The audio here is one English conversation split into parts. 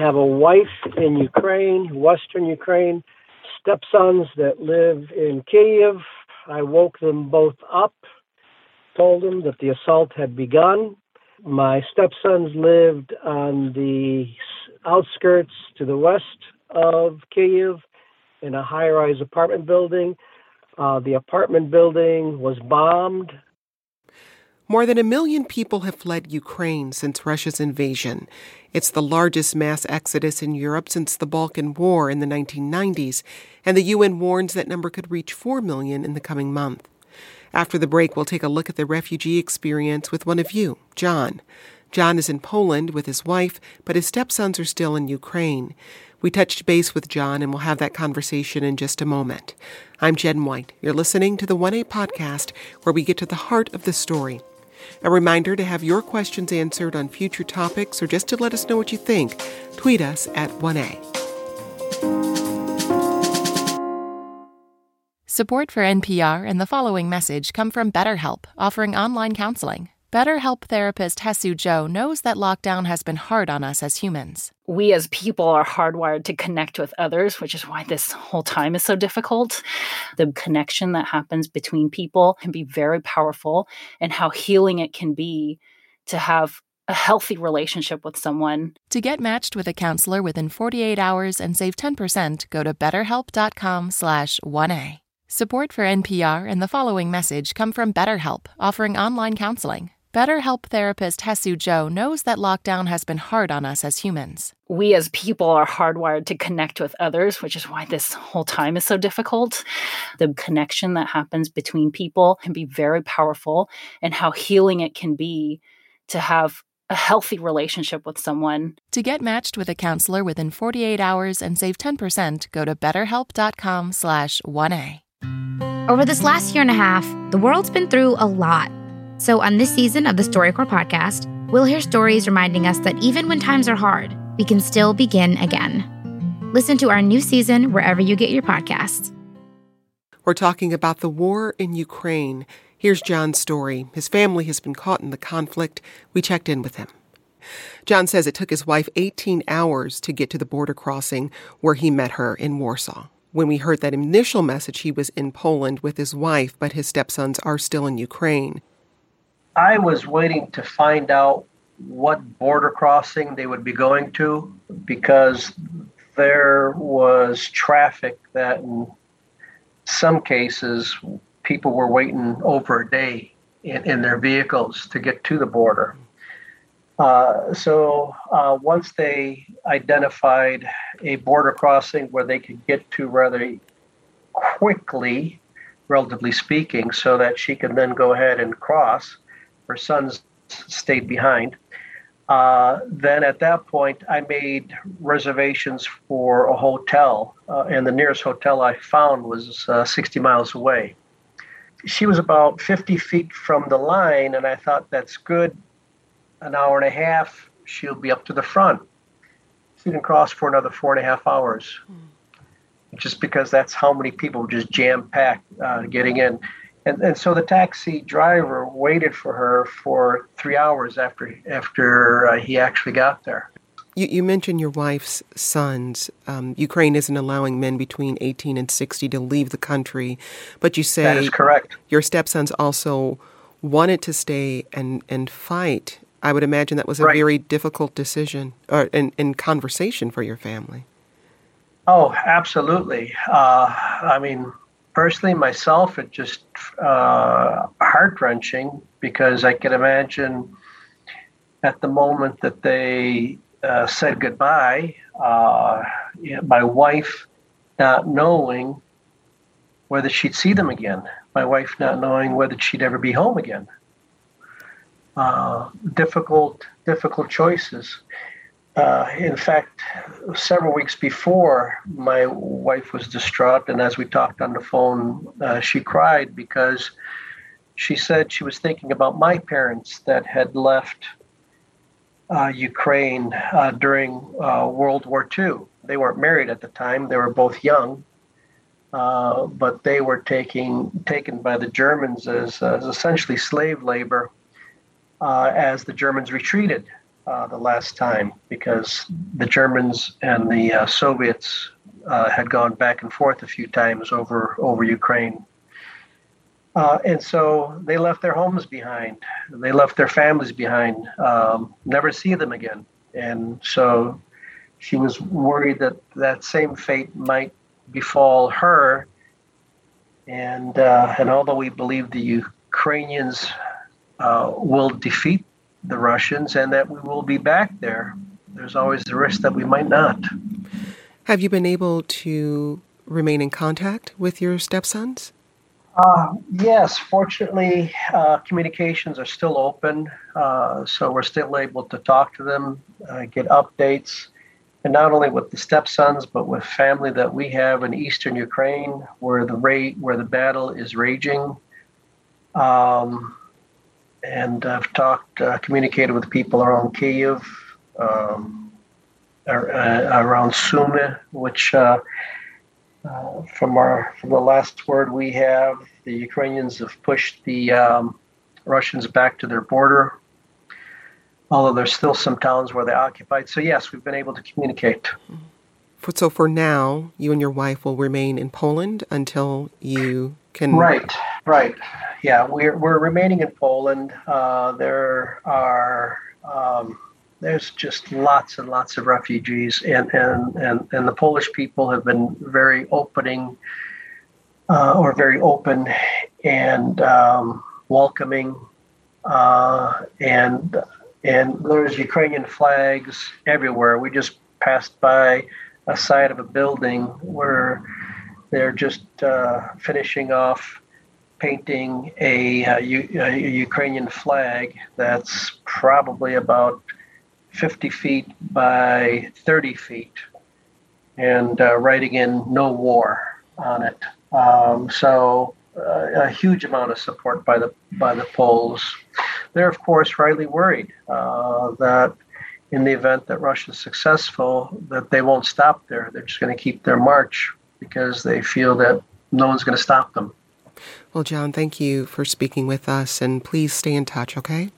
have a wife in Ukraine, Western Ukraine, stepsons that live in Kiev. I woke them both up, told them that the assault had begun. My stepsons lived on the outskirts to the west of Kiev in a high rise apartment building. Uh, the apartment building was bombed. More than a million people have fled Ukraine since Russia's invasion. It's the largest mass exodus in Europe since the Balkan War in the 1990s, and the UN warns that number could reach 4 million in the coming month. After the break, we'll take a look at the refugee experience with one of you, John. John is in Poland with his wife, but his stepsons are still in Ukraine. We touched base with John, and we'll have that conversation in just a moment. I'm Jen White. You're listening to the 1A podcast, where we get to the heart of the story. A reminder to have your questions answered on future topics or just to let us know what you think. Tweet us at 1A. Support for NPR and the following message come from BetterHelp, offering online counseling. BetterHelp therapist Hesu Joe knows that lockdown has been hard on us as humans. We as people are hardwired to connect with others, which is why this whole time is so difficult. The connection that happens between people can be very powerful, and how healing it can be to have a healthy relationship with someone. To get matched with a counselor within 48 hours and save 10%, go to betterhelp.com slash 1A. Support for NPR and the following message come from BetterHelp, offering online counseling. BetterHelp therapist Hesu Joe knows that lockdown has been hard on us as humans. We as people are hardwired to connect with others, which is why this whole time is so difficult. The connection that happens between people can be very powerful, and how healing it can be to have a healthy relationship with someone. To get matched with a counselor within 48 hours and save 10%, go to betterhelp.com slash 1A. Over this last year and a half, the world's been through a lot so, on this season of the StoryCorps podcast, we'll hear stories reminding us that even when times are hard, we can still begin again. Listen to our new season wherever you get your podcasts. We're talking about the war in Ukraine. Here's John's story. His family has been caught in the conflict. We checked in with him. John says it took his wife 18 hours to get to the border crossing where he met her in Warsaw. When we heard that initial message, he was in Poland with his wife, but his stepsons are still in Ukraine. I was waiting to find out what border crossing they would be going to because there was traffic that in some cases people were waiting over a day in, in their vehicles to get to the border. Uh, so uh, once they identified a border crossing where they could get to rather quickly, relatively speaking, so that she could then go ahead and cross, her sons stayed behind. Uh, then at that point, I made reservations for a hotel, uh, and the nearest hotel I found was uh, 60 miles away. She was about 50 feet from the line, and I thought that's good. An hour and a half, she'll be up to the front. She didn't cross for another four and a half hours, mm. just because that's how many people just jam packed uh, getting in. And, and so the taxi driver waited for her for three hours after after uh, he actually got there. You, you mentioned your wife's sons. Um, Ukraine isn't allowing men between 18 and 60 to leave the country, but you say that is correct. Your stepsons also wanted to stay and, and fight. I would imagine that was a right. very difficult decision or in, in conversation for your family. Oh, absolutely. Uh, I mean, personally, myself, it just uh, heart wrenching because I can imagine at the moment that they uh, said goodbye, uh, my wife not knowing whether she'd see them again, my wife not knowing whether she'd ever be home again. Uh, difficult, difficult choices. Uh, in fact, several weeks before, my wife was distraught, and as we talked on the phone, uh, she cried because she said she was thinking about my parents that had left uh, Ukraine uh, during uh, World War II. They weren't married at the time; they were both young, uh, but they were taking taken by the Germans as, as essentially slave labor as the Germans retreated uh, the last time because the Germans and the uh, Soviets uh, had gone back and forth a few times over over Ukraine. Uh, and so they left their homes behind. They left their families behind. Um, never see them again. And so she was worried that that same fate might befall her. And uh, and although we believe the Ukrainians will defeat the Russians and that we will be back there, there's always the risk that we might not. Have you been able to remain in contact with your stepsons? Uh, yes, fortunately, uh, communications are still open, uh, so we're still able to talk to them, uh, get updates, and not only with the stepsons, but with family that we have in eastern Ukraine, where the rate where the battle is raging. Um, and I've talked, uh, communicated with people around Kiev. Um, uh, around Sumy, which uh, uh, from our from the last word we have, the Ukrainians have pushed the um, Russians back to their border. Although there's still some towns where they occupied. So yes, we've been able to communicate. So for now, you and your wife will remain in Poland until you can. Right, right. Yeah, we're we're remaining in Poland. Uh, there are. Um, there's just lots and lots of refugees, and and and, and the Polish people have been very opening uh, or very open and um, welcoming, uh, and and there's Ukrainian flags everywhere. We just passed by a side of a building where they're just uh, finishing off painting a, a, a, Ukrainian flag that's probably about 50 feet by 30 feet and uh, writing in no war on it. Um, so uh, a huge amount of support by the by the Poles. They're of course rightly worried uh, that in the event that Russia is successful, that they won't stop there. They're just going to keep their march because they feel that no one's going to stop them. Well, John, thank you for speaking with us, and please stay in touch, okay?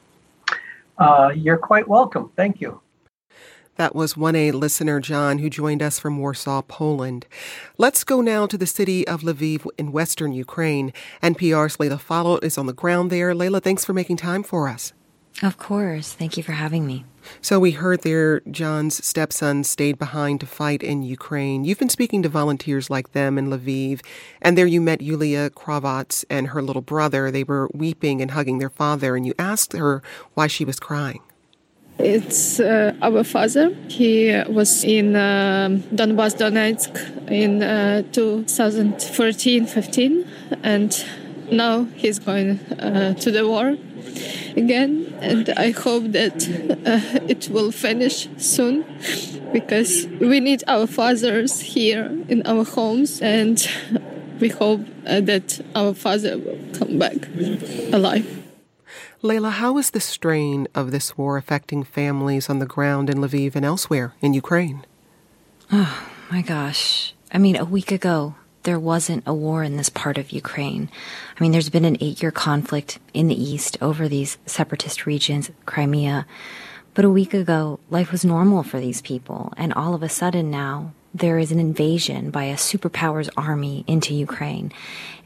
Uh, you're quite welcome. Thank you. That was 1A listener John who joined us from Warsaw, Poland. Let's go now to the city of Lviv in western Ukraine. NPR's Leila Fadel is on the ground there. Leila, thanks for making time for us. Of course. Thank you for having me. So we heard there John's stepson stayed behind to fight in Ukraine. You've been speaking to volunteers like them in Lviv, and there you met Yulia Kravats and her little brother. They were weeping and hugging their father, and you asked her why she was crying. It's uh, our father. He was in uh, Donbas, Donetsk in uh, 2014 15, and now he's going uh, to the war again, and I hope that uh, it will finish soon because we need our fathers here in our homes, and we hope uh, that our father will come back alive. Leila, how is the strain of this war affecting families on the ground in Lviv and elsewhere in Ukraine? Oh, my gosh. I mean, a week ago, there wasn't a war in this part of Ukraine. I mean, there's been an eight year conflict in the east over these separatist regions, Crimea. But a week ago, life was normal for these people. And all of a sudden now, there is an invasion by a superpower's army into Ukraine.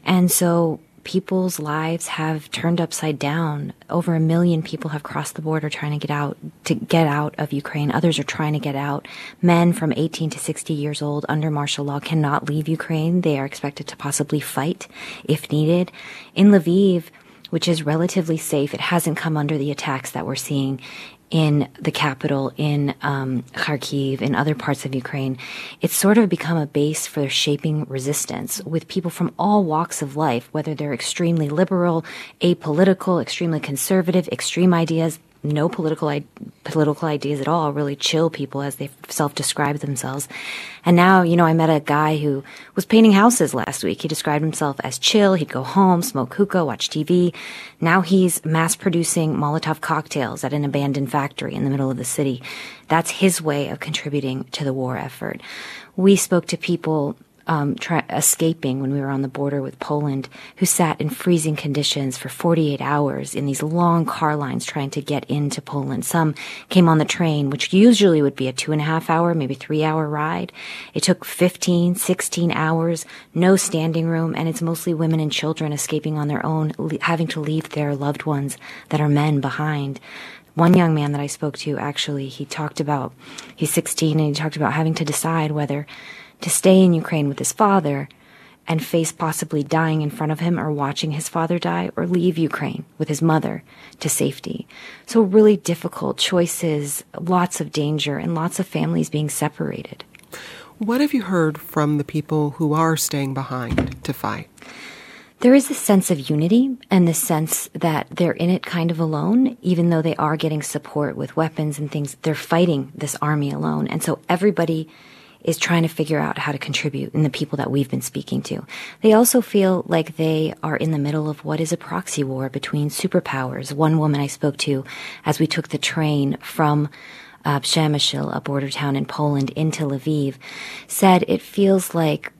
And so people's lives have turned upside down. Over a million people have crossed the border trying to get out to get out of Ukraine. Others are trying to get out. Men from 18 to 60 years old under martial law cannot leave Ukraine. They are expected to possibly fight if needed. In Lviv, which is relatively safe, it hasn't come under the attacks that we're seeing in the capital, in um, Kharkiv, in other parts of Ukraine, it's sort of become a base for shaping resistance with people from all walks of life, whether they're extremely liberal, apolitical, extremely conservative, extreme ideas, no political political ideas at all, really chill people as they self-describe themselves. And now, you know, I met a guy who was painting houses last week. He described himself as chill. He'd go home, smoke hookah, watch TV. Now he's mass producing Molotov cocktails at an abandoned factory in the middle of the city. That's his way of contributing to the war effort. We spoke to people um, escaping when we were on the border with Poland, who sat in freezing conditions for 48 hours in these long car lines trying to get into Poland. Some came on the train, which usually would be a two and a half hour, maybe three hour ride. It took 15, 16 hours, no standing room, and it's mostly women and children escaping on their own, having to leave their loved ones that are men behind one young man that I spoke to actually, he talked about, he's 16 and he talked about having to decide whether to stay in Ukraine with his father and face possibly dying in front of him or watching his father die or leave Ukraine with his mother to safety. So really difficult choices, lots of danger and lots of families being separated. What have you heard from the people who are staying behind to fight? there is this sense of unity and this sense that they're in it kind of alone, even though they are getting support with weapons and things. They're fighting this army alone. And so everybody is trying to figure out how to contribute in the people that we've been speaking to. They also feel like they are in the middle of what is a proxy war between superpowers. One woman I spoke to as we took the train from uh, a border town in Poland, into Lviv, said it feels like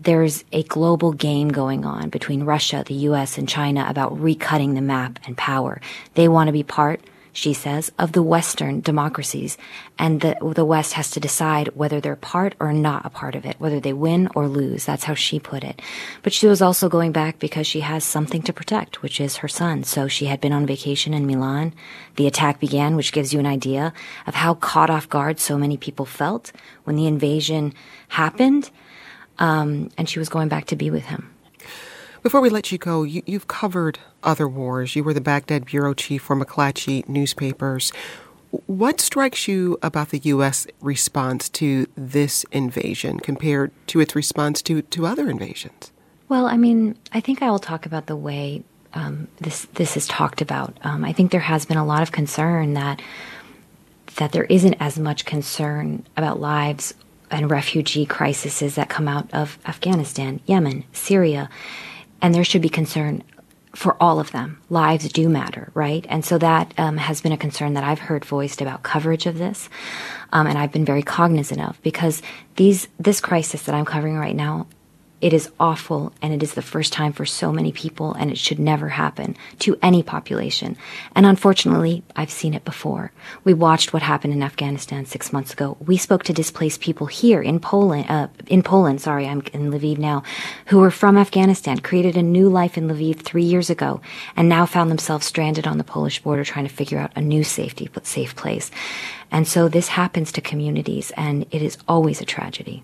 there's a global game going on between Russia, the US, and China about recutting the map and power. They want to be part, she says, of the Western democracies, and the, the West has to decide whether they're part or not a part of it, whether they win or lose. That's how she put it. But she was also going back because she has something to protect, which is her son. So she had been on vacation in Milan. The attack began, which gives you an idea of how caught off guard so many people felt when the invasion happened um, and she was going back to be with him. Before we let you go, you, have covered other wars. You were the Baghdad bureau chief for McClatchy newspapers. What strikes you about the U.S. response to this invasion compared to its response to, to other invasions? Well, I mean, I think I will talk about the way um, this this is talked about. Um, I think there has been a lot of concern that that there isn't as much concern about lives and refugee crises that come out of Afghanistan, Yemen, Syria. And there should be concern for all of them. Lives do matter, right? And so that um, has been a concern that I've heard voiced about coverage of this, um, and I've been very cognizant of because these this crisis that I'm covering right now it is awful and it is the first time for so many people and it should never happen to any population. And unfortunately, I've seen it before. We watched what happened in Afghanistan six months ago. We spoke to displaced people here in Poland, uh, in Poland, sorry, I'm in Lviv now, who were from Afghanistan, created a new life in Lviv three years ago, and now found themselves stranded on the Polish border trying to figure out a new safety, safe place. And so this happens to communities and it is always a tragedy.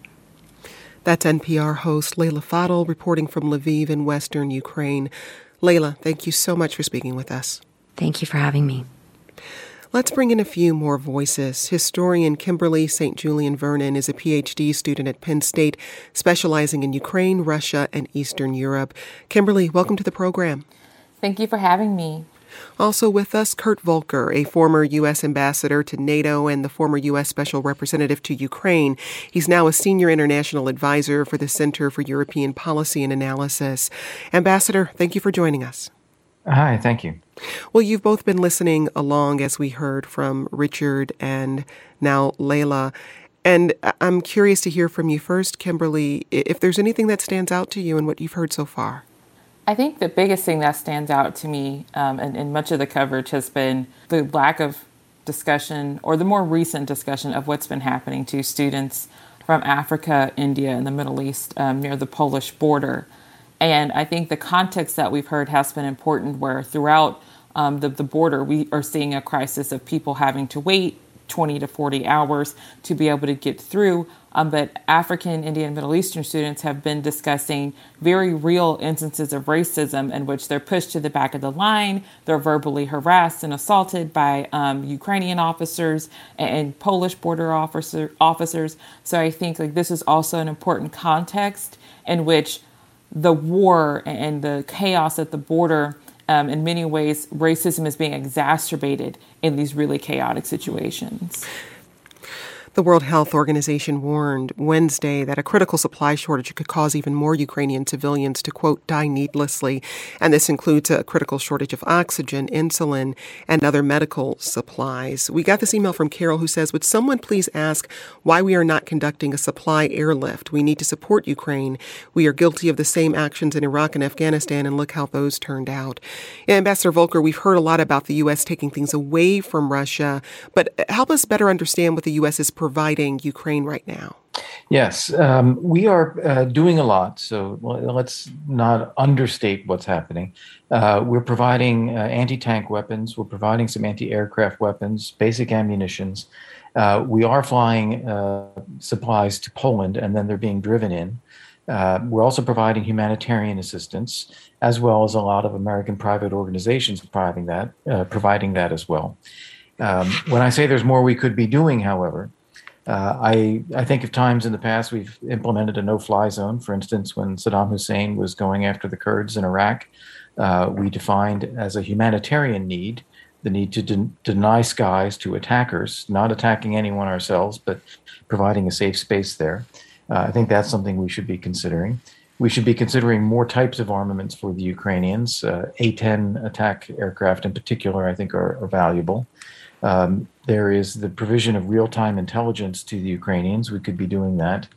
That's NPR host Leila Fadel reporting from Lviv in western Ukraine. Leila, thank you so much for speaking with us. Thank you for having me. Let's bring in a few more voices. Historian Kimberly St. Julian Varnon is a PhD student at Penn State, specializing in Ukraine, Russia, and Eastern Europe. Kimberly, welcome to the program. Thank you for having me. Also with us, Kurt Volker, a former U.S. ambassador to NATO and the former U.S. Special Representative to Ukraine. He's now a senior international advisor for the Center for European Policy and Analysis. Ambassador, thank you for joining us. Hi, thank you. Well, you've both been listening along as we heard from Richard and now Leila. And I'm curious to hear from you first, Kimberly, if there's anything that stands out to you in what you've heard so far. I think the biggest thing that stands out to me, um, and, much of the coverage has been the lack of discussion or the more recent discussion of what's been happening to students from Africa, India, and the Middle East um, near the Polish border. And I think the context that we've heard has been important, where throughout um, the, the border, we are seeing a crisis of people having to wait 20 to 40 hours to be able to get through. Um, but African, Indian, Middle Eastern students have been discussing very real instances of racism in which they're pushed to the back of the line, they're verbally harassed and assaulted by um, Ukrainian officers and, Polish border officer, officers. So I think like this is also an important context in which the war and the chaos at the border um, in many ways, racism is being exacerbated in these really chaotic situations. The World Health Organization warned Wednesday that a critical supply shortage could cause even more Ukrainian civilians to, quote, die needlessly. And this includes a critical shortage of oxygen, insulin, and other medical supplies. We got this email from Carol who says, Would someone please ask why we are not conducting a supply airlift? We need to support Ukraine. We are guilty of the same actions in Iraq and Afghanistan, and look how those turned out. Ambassador Volker, we've heard a lot about the U.S. taking things away from Russia, but help us better understand what the U.S. is providing Ukraine right now? Yes, um, we are uh, doing a lot. So let's not understate what's happening. Uh, we're providing uh, anti tank weapons, we're providing some anti aircraft weapons, basic ammunitions. Uh, we are flying uh, supplies to Poland and then they're being driven in. Uh, we're also providing humanitarian assistance, as well as a lot of American private organizations providing that, providing that as well. Um, when I say there's more we could be doing, however, uh, I, I think of times in the past we've implemented a no fly zone. For instance, when Saddam Hussein was going after the Kurds in Iraq, uh, we defined as a humanitarian need the need to de- deny skies to attackers, not attacking anyone ourselves, but providing a safe space there. Uh, I think that's something we should be considering. We should be considering more types of armaments for the Ukrainians. Uh, A 10 attack aircraft, in particular, I think are, are valuable. Um, there is the provision of real time intelligence to the Ukrainians. We could be doing that.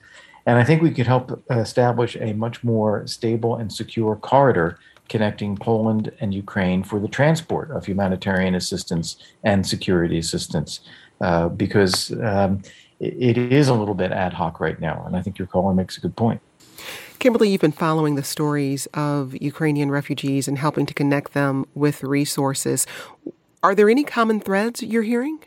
And I think we could help establish a much more stable and secure corridor connecting Poland and Ukraine for the transport of humanitarian assistance and security assistance, uh, because um, it, it is a little bit ad hoc right now. And I think your caller makes a good point. Kimberly, you've been following the stories of Ukrainian refugees and helping to connect them with resources. Are there any common threads you're hearing?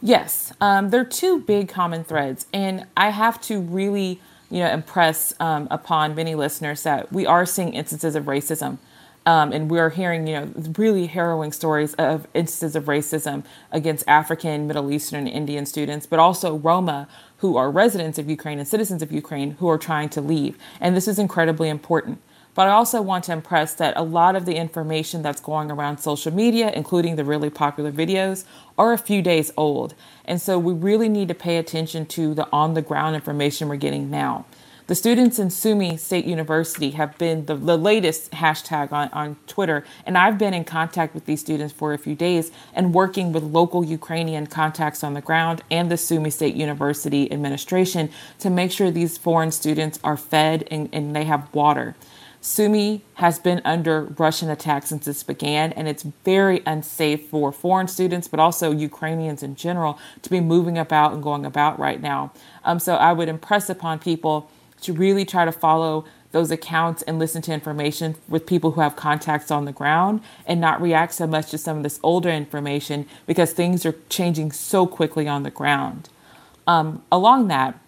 Yes, um, there are two big common threads, and I have to really, you know, impress um, upon many listeners that we are seeing instances of racism, um, and we are hearing, you know, really harrowing stories of instances of racism against African, Middle Eastern, and Indian students, but also Roma who are residents of Ukraine and citizens of Ukraine who are trying to leave, and this is incredibly important. But I also want to impress that a lot of the information that's going around social media, including the really popular videos, are a few days old. And so we really need to pay attention to the on the ground information we're getting now. The students in Sumy State University have been the, the latest hashtag on, on Twitter, and I've been in contact with these students for a few days and working with local Ukrainian contacts on the ground and the Sumy State University administration to make sure these foreign students are fed and, and they have water. Sumy has been under Russian attack since this began, and it's very unsafe for foreign students, but also Ukrainians in general, to be moving about and going about right now. Um, so I would impress upon people to really try to follow those accounts and listen to information with people who have contacts on the ground and not react so much to some of this older information because things are changing so quickly on the ground. Um, along that,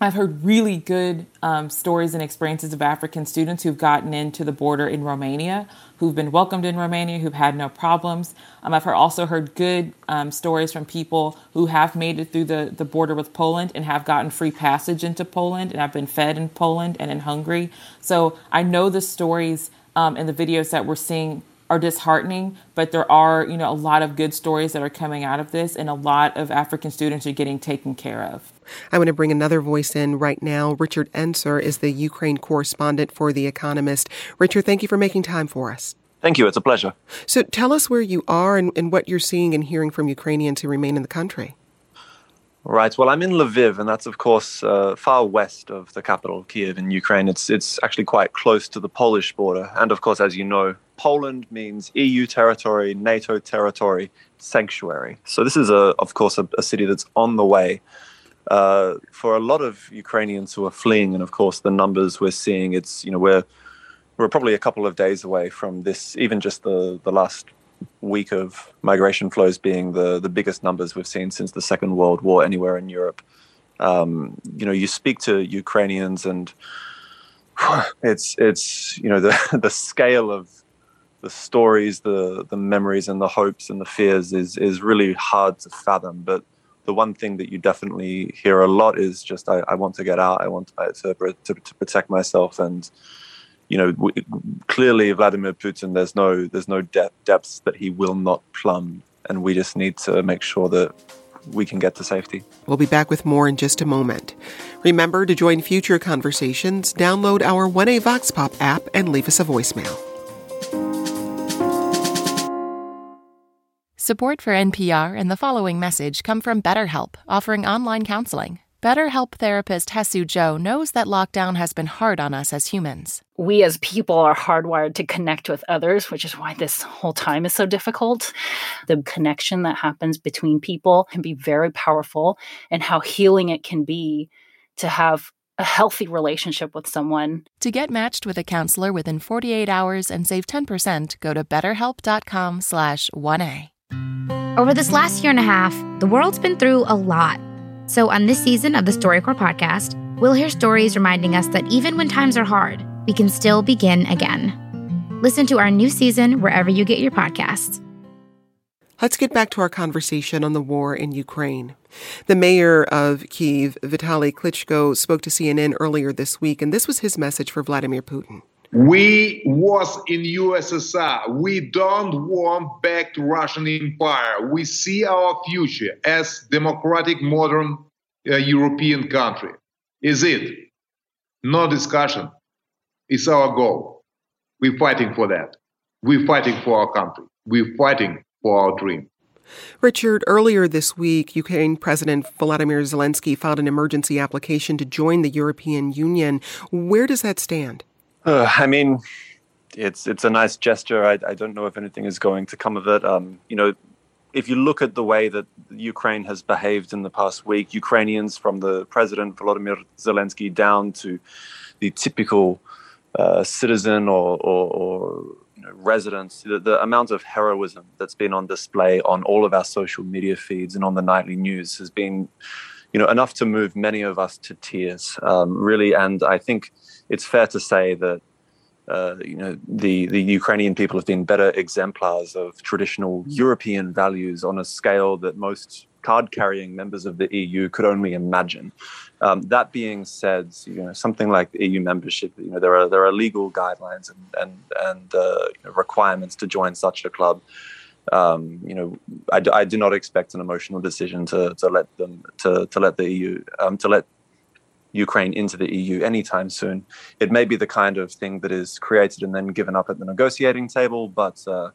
I've heard really good um, stories and experiences of African students who've gotten into the border in Romania, who've been welcomed in Romania, who've had no problems. Um, I've heard, also heard good um, stories from people who have made it through the, the border with Poland and have gotten free passage into Poland and have been fed in Poland and in Hungary. So I know the stories um, and the videos that we're seeing are disheartening, but there are, you know, a lot of good stories that are coming out of this and a lot of African students are getting taken care of. I want to bring another voice in right now. Richard Enser is the Ukraine correspondent for The Economist. Richard, thank you for making time for us. Thank you. It's a pleasure. So tell us where you are and, and what you're seeing and hearing from Ukrainians who remain in the country. Right. Well, I'm in Lviv, and that's of course uh, far west of the capital, Kiev, in Ukraine. It's it's actually quite close to the Polish border, and of course, as you know, Poland means EU territory, NATO territory, sanctuary. So this is a, of course, a, a city that's on the way. Uh, for a lot of Ukrainians who are fleeing, and of course, the numbers we're seeing, it's you know we're we're probably a couple of days away from this, even just the the last week of migration flows being the the biggest numbers we've seen since the Second World War anywhere in Europe. Um, you know, you speak to Ukrainians, and it's it's you know the the scale of the stories, the the memories, and the hopes and the fears is is really hard to fathom. But the one thing that you definitely hear a lot is just I, I want to get out. I want to, to, to protect myself and you know, w- clearly Vladimir Putin, there's no there's no de- depths that he will not plumb, and we just need to make sure that we can get to safety. We'll be back with more in just a moment. Remember to join future conversations, download our 1A Vox Pop app, and leave us a voicemail. Support for NPR and the following message come from BetterHelp, offering online counseling. BetterHelp therapist Hesu Joe knows that lockdown has been hard on us as humans. We as people are hardwired to connect with others, which is why this whole time is so difficult. The connection that happens between people can be very powerful, and how healing it can be to have a healthy relationship with someone. To get matched with a counselor within 48 hours and save 10%, go to betterhelp.com slash 1A. Over this last year and a half, the world's been through a lot. So, on this season of the StoryCorps podcast, we'll hear stories reminding us that even when times are hard, we can still begin again. Listen to our new season wherever you get your podcasts. Let's get back to our conversation on the war in Ukraine. The mayor of Kiev, Vitaly Klitschko, spoke to CNN earlier this week, and this was his message for Vladimir Putin. We was in USSR. We don't want back to Russian Empire. We see our future as democratic, modern uh, European country. Is it? No discussion. It's our goal. We're fighting for that. We're fighting for our country. We're fighting for our dream. Richard, earlier this week, Ukraine President Volodymyr Zelensky filed an emergency application to join the European Union. Where does that stand? Uh, I mean, it's it's a nice gesture. I, I don't know if anything is going to come of it. Um, you know, if you look at the way that Ukraine has behaved in the past week, Ukrainians from the president Volodymyr Zelensky down to the typical uh, citizen or, or, or you know, residents, the, the, amount of heroism that's been on display on all of our social media feeds and on the nightly news has been, you know, enough to move many of us to tears, um, really. And I think it's fair to say that uh, you know the the Ukrainian people have been better exemplars of traditional European values on a scale that most card-carrying members of the EU could only imagine. Um, that being said, you know something like EU membership, you know there are there are legal guidelines and and and uh, you know, requirements to join such a club. Um, you know, I, I, do not expect an emotional decision to to let them to to let the EU um, to let Ukraine into the EU anytime soon. It may be the kind of thing that is created and then given up at the negotiating table, but uh,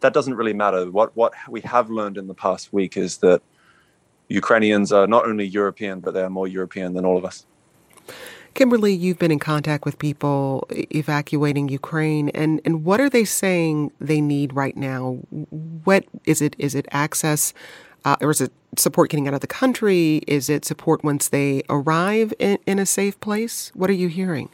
that doesn't really matter. What what we have learned in the past week is that Ukrainians are not only European, but they are more European than all of us. Kimberly, you've been in contact with people evacuating Ukraine, and, and what are they saying they need right now? What is it? Is it access uh, or is it support getting out of the country? Is it support once they arrive in, in a safe place? What are you hearing?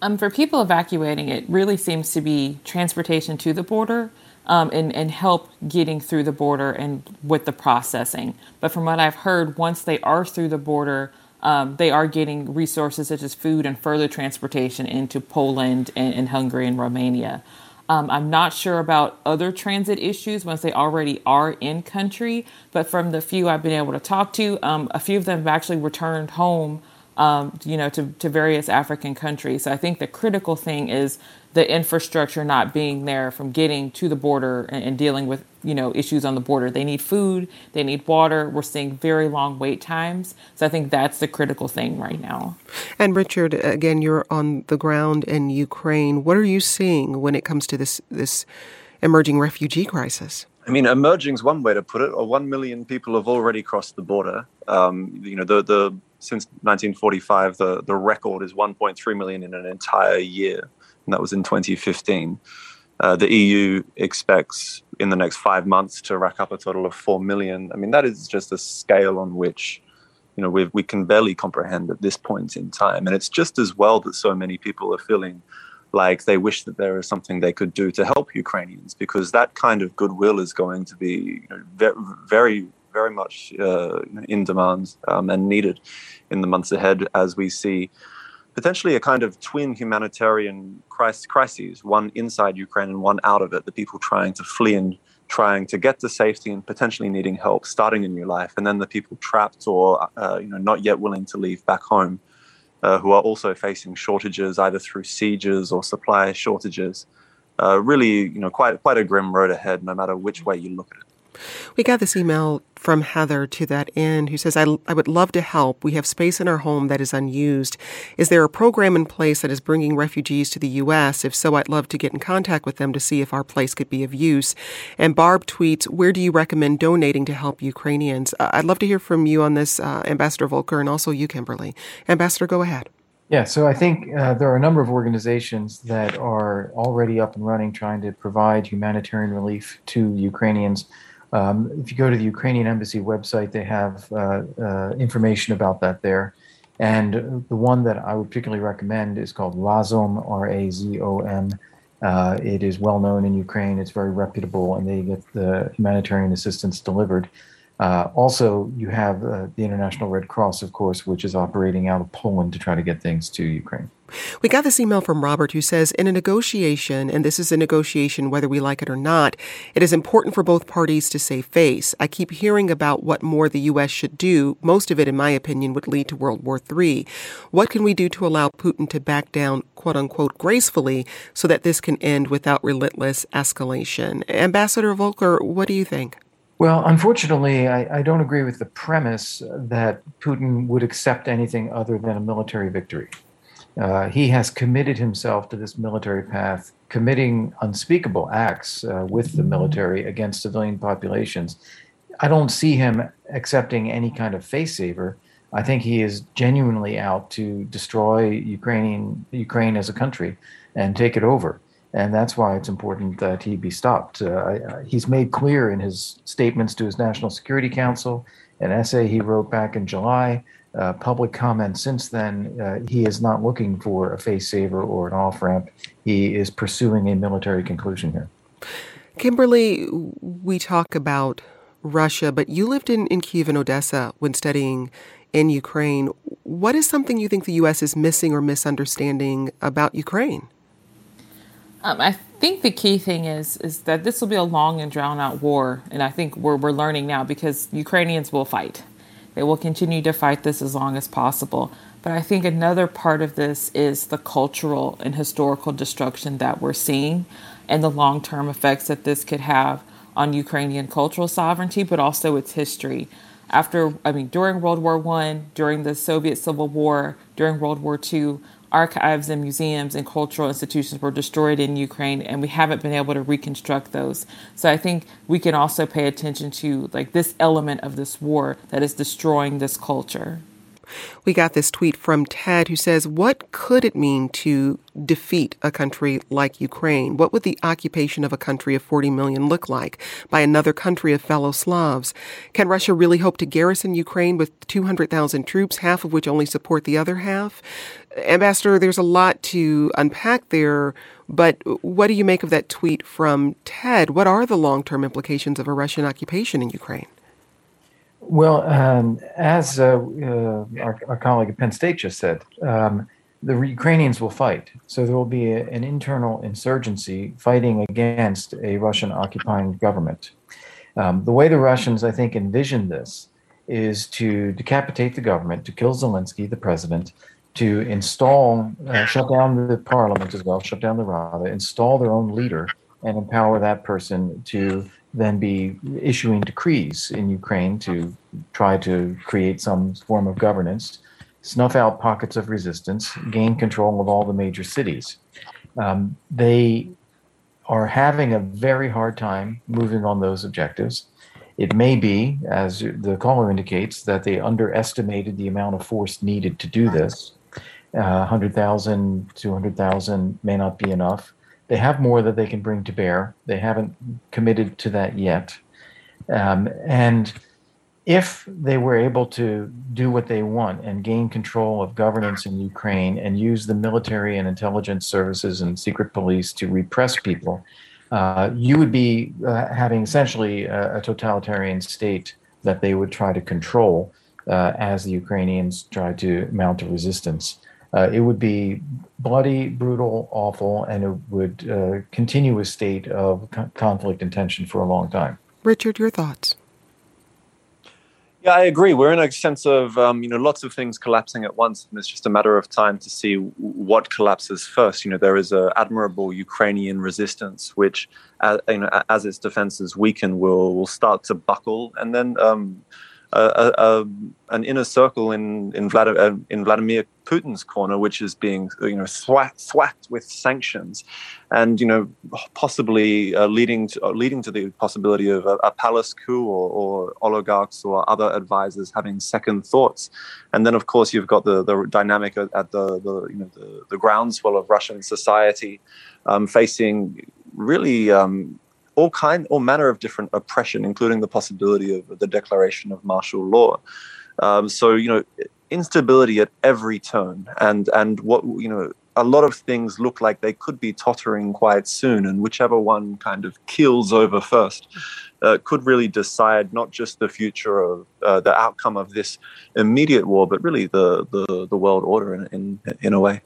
Um, for people evacuating, it really seems to be transportation to the border um, and, and help getting through the border and with the processing. But from what I've heard, once they are through the border, um, they are getting resources such as food and further transportation into Poland and, and Hungary and Romania. Um, I'm not sure about other transit issues once they already are in country, but from the few I've been able to talk to, um, a few of them have actually returned home, um, you know, to, to various African countries. So I think the critical thing is the infrastructure not being there from getting to the border and, and, dealing with you know issues on the border they need food they need water we're seeing very long wait times so i think that's the critical thing right now and richard again you're on the ground in ukraine what are you seeing when it comes to this this emerging refugee crisis I mean, emerging is one way to put it. Or one million people have already crossed the border. Um, you know, the the since 1945, the the record is 1.3 million in an entire year and that was in 2015. Uh, the EU expects in the next five months to rack up a total of four million. I mean, that is just a scale on which, you know, we we can barely comprehend at this point in time. And it's just as well that so many people are feeling like they wish that there is something they could do to help Ukrainians, because that kind of goodwill is going to be you know, very, very much uh, in demand um, and needed in the months ahead as we see potentially a kind of twin humanitarian crises, one inside Ukraine and one out of it, the people trying to flee and trying to get to safety and potentially needing help, starting a new life, and then the people trapped or uh, you know not yet willing to leave back home, uh, who are also facing shortages either through sieges or supply shortages. Uh, really, you know, quite quite a grim road ahead, no matter which way you look at it. We got this email from Heather to that end who says, I, I would love to help. We have space in our home that is unused. Is there a program in place that is bringing refugees to the U.S.? If so, I'd love to get in contact with them to see if our place could be of use. And Barb tweets, Where do you recommend donating to help Ukrainians? Uh, I'd love to hear from you on this, uh, Ambassador Volker, and also you, Kimberly. Ambassador, go ahead. Yeah, so I think uh, there are a number of organizations that are already up and running trying to provide humanitarian relief to Ukrainians. Um, if you go to the Ukrainian Embassy website, they have uh, uh, information about that there. And the one that I would particularly recommend is called Razom, R A Z O M. Uh, it is well known in Ukraine, it's very reputable, and they get the humanitarian assistance delivered. Uh, also, you have uh, the International Red Cross, of course, which is operating out of Poland to try to get things to Ukraine. We got this email from Robert who says In a negotiation, and this is a negotiation whether we like it or not, it is important for both parties to save face. I keep hearing about what more the U.S. should do. Most of it, in my opinion, would lead to World War III. What can we do to allow Putin to back down, quote unquote, gracefully so that this can end without relentless escalation? Ambassador Volker, what do you think? Well, unfortunately, I, I, don't agree with the premise that Putin would accept anything other than a military victory. Uh, he has committed himself to this military path, committing unspeakable acts uh, with the military against civilian populations. I don't see him accepting any kind of face saver. I think he is genuinely out to destroy Ukrainian Ukraine as a country and take it over and that's why it's important that he be stopped. Uh, he's made clear in his statements to his National Security Council, an essay he wrote back in July, uh, public comment since then. Uh, he is not looking for a face saver or an off ramp. He is pursuing a military conclusion here. Kimberly, we talk about Russia, but you lived in, in Kiev and Odessa when studying in Ukraine. What is something you think the U.S. is missing or misunderstanding about Ukraine? Um, I think the key thing is is that this will be a long and drawn out war, and I think we're we're learning now because Ukrainians will fight. They will continue to fight this as long as possible. But I think another part of this is the cultural and historical destruction that we're seeing, and the long term effects that this could have on Ukrainian cultural sovereignty, but also its history. After, I mean, during World War One, during the Soviet Civil War, during World War Two, archives and museums and cultural institutions were destroyed in Ukraine and we haven't been able to reconstruct those. So I think we can also pay attention to like this element of this war that is destroying this culture. We got this tweet from Ted who says, What could it mean to defeat a country like Ukraine? What would the occupation of a country of 40 million look like by another country of fellow Slavs? Can Russia really hope to garrison Ukraine with 200,000 troops, half of which only support the other half? Ambassador, there's a lot to unpack there, but what do you make of that tweet from Ted? What are the long term implications of a Russian occupation in Ukraine? Well, um, as uh, uh, our, our, colleague at Penn State just said, um, the Ukrainians will fight. So there will be a, an internal insurgency fighting against a Russian occupying government. Um, the way the Russians, I think, envision this is to decapitate the government, to kill Zelensky, the president, to install, uh, shut down the parliament as well, shut down the Rada, install their own leader, and empower that person to then be issuing decrees in Ukraine to try to create some form of governance, snuff out pockets of resistance, gain control of all the major cities. Um, they are having a very hard time moving on those objectives. It may be, as the caller indicates, that they underestimated the amount of force needed to do this. Uh, 100,000, 200,000 may not be enough. They have more that they can bring to bear. They haven't committed to that yet. Um, and if they were able to do what they want and gain control of governance in Ukraine and use the military and intelligence services and secret police to repress people, uh, you would be uh, having essentially a, a, totalitarian state that they would try to control uh, as the Ukrainians try to mount a resistance uh, it would be bloody, brutal, awful, and it would uh, continue a state of co- conflict and tension for a long time. Richard, your thoughts? Yeah, I agree. We're in a sense of um, you know lots of things collapsing at once, and it's just a matter of time to see what collapses first. You know, there is an admirable Ukrainian resistance, which, uh, you know, as its defenses weaken, will will start to buckle, and then um, a, a, an inner circle in in Vladimir, uh, in Vladimir Putin's corner, which is being you know thwacked, thwacked with sanctions, and you know possibly uh, leading to uh, leading to the possibility of a, a palace coup or, or, oligarchs or other advisors having second thoughts, and then of course you've got the the dynamic at, at the, the you know the, the groundswell of Russian society um, facing really. Um, all kind, all manner of different oppression, including the possibility of the declaration of martial law. Um, so you know, instability at every turn, and and what you know, a lot of things look like they could be tottering quite soon, and whichever one kind of keels over first. Uh, could really decide not just the future of uh, the outcome of this immediate war, but really the the, the world order in, in in a way.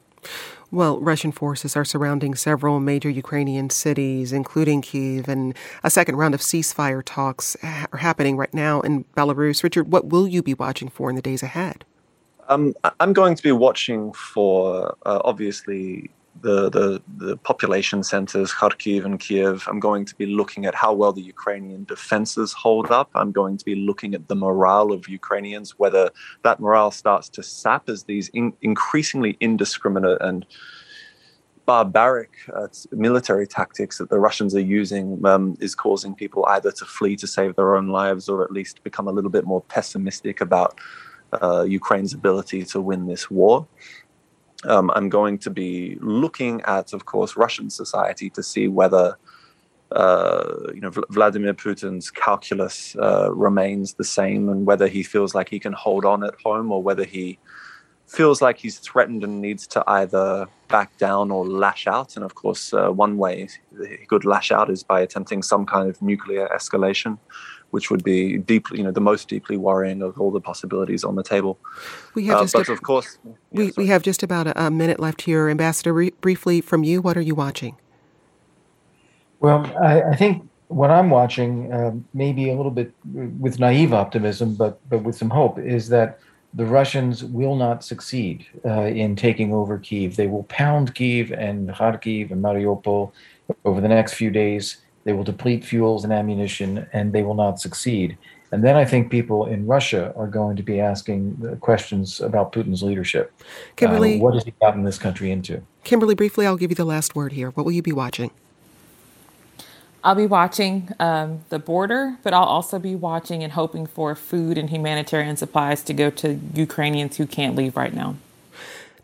Well, Russian forces are surrounding several major Ukrainian cities, including Kiev, and a second round of ceasefire talks are happening right now in Belarus. Richard, what will you be watching for in the days ahead? Um, I'm going to be watching for, uh, obviously, the, the, the population centers, Kharkiv and Kiev. I'm going to be looking at how well the Ukrainian defenses hold up. I'm going to be looking at the morale of Ukrainians, whether that morale starts to sap as these in, increasingly indiscriminate and barbaric uh, military tactics that the Russians are using um, is causing people either to flee to save their own lives or at least become a little bit more pessimistic about uh, Ukraine's ability to win this war. Um, I'm going to be looking at, of course, Russian society to see whether uh, you know Vladimir Putin's calculus uh, remains the same, and whether he feels like he can hold on at home, or whether he feels like he's threatened and needs to either back down or lash out. And of course, uh, one way he could lash out is by attempting some kind of nuclear escalation which would be deeply, you know, the most deeply worrying of all the possibilities on the table. We have uh, just but a, of course, we, yeah, we have just about a, a, minute left here. Ambassador, re- briefly from you, what are you watching? Well, I, I think what I'm watching, uh, maybe a little bit with naive optimism, but but with some hope, is that the Russians will not succeed uh, in taking over Kiev. They will pound Kiev and Kharkiv and Mariupol over the next few days they will deplete fuels and ammunition, and they will not succeed. And then I think people in Russia are going to be asking questions about Putin's leadership. Kimberly, uh, what has he gotten this country into? Kimberly, briefly, I'll give you the last word here. What will you be watching? I'll be watching um, the border, but I'll also be watching and hoping for food and humanitarian supplies to go to Ukrainians who can't leave right now.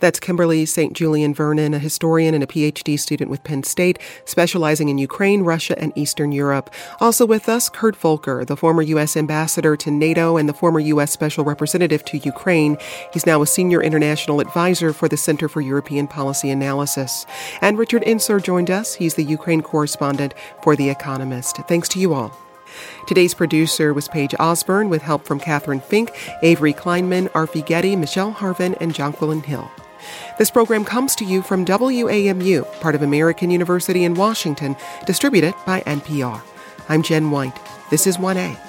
That's Kimberly St. Julian Varnon, a historian and a PhD student with Penn State, specializing in Ukraine, Russia, and Eastern Europe. Also with us, Kurt Volker, the former U.S. ambassador to NATO and the former U.S. special representative to Ukraine. He's now a senior international advisor for the Center for European Policy Analysis. And Richard Ensor joined us. He's the Ukraine correspondent for The Economist. Thanks to you all. Today's producer was Paige Osborne with help from Catherine Fink, Avery Kleinman, Arfie Ghedi, Michelle Harven, and Jonquilyn Hill. This program comes to you from WAMU, part of American University in Washington, distributed by NPR. I'm Jen White. This is 1A.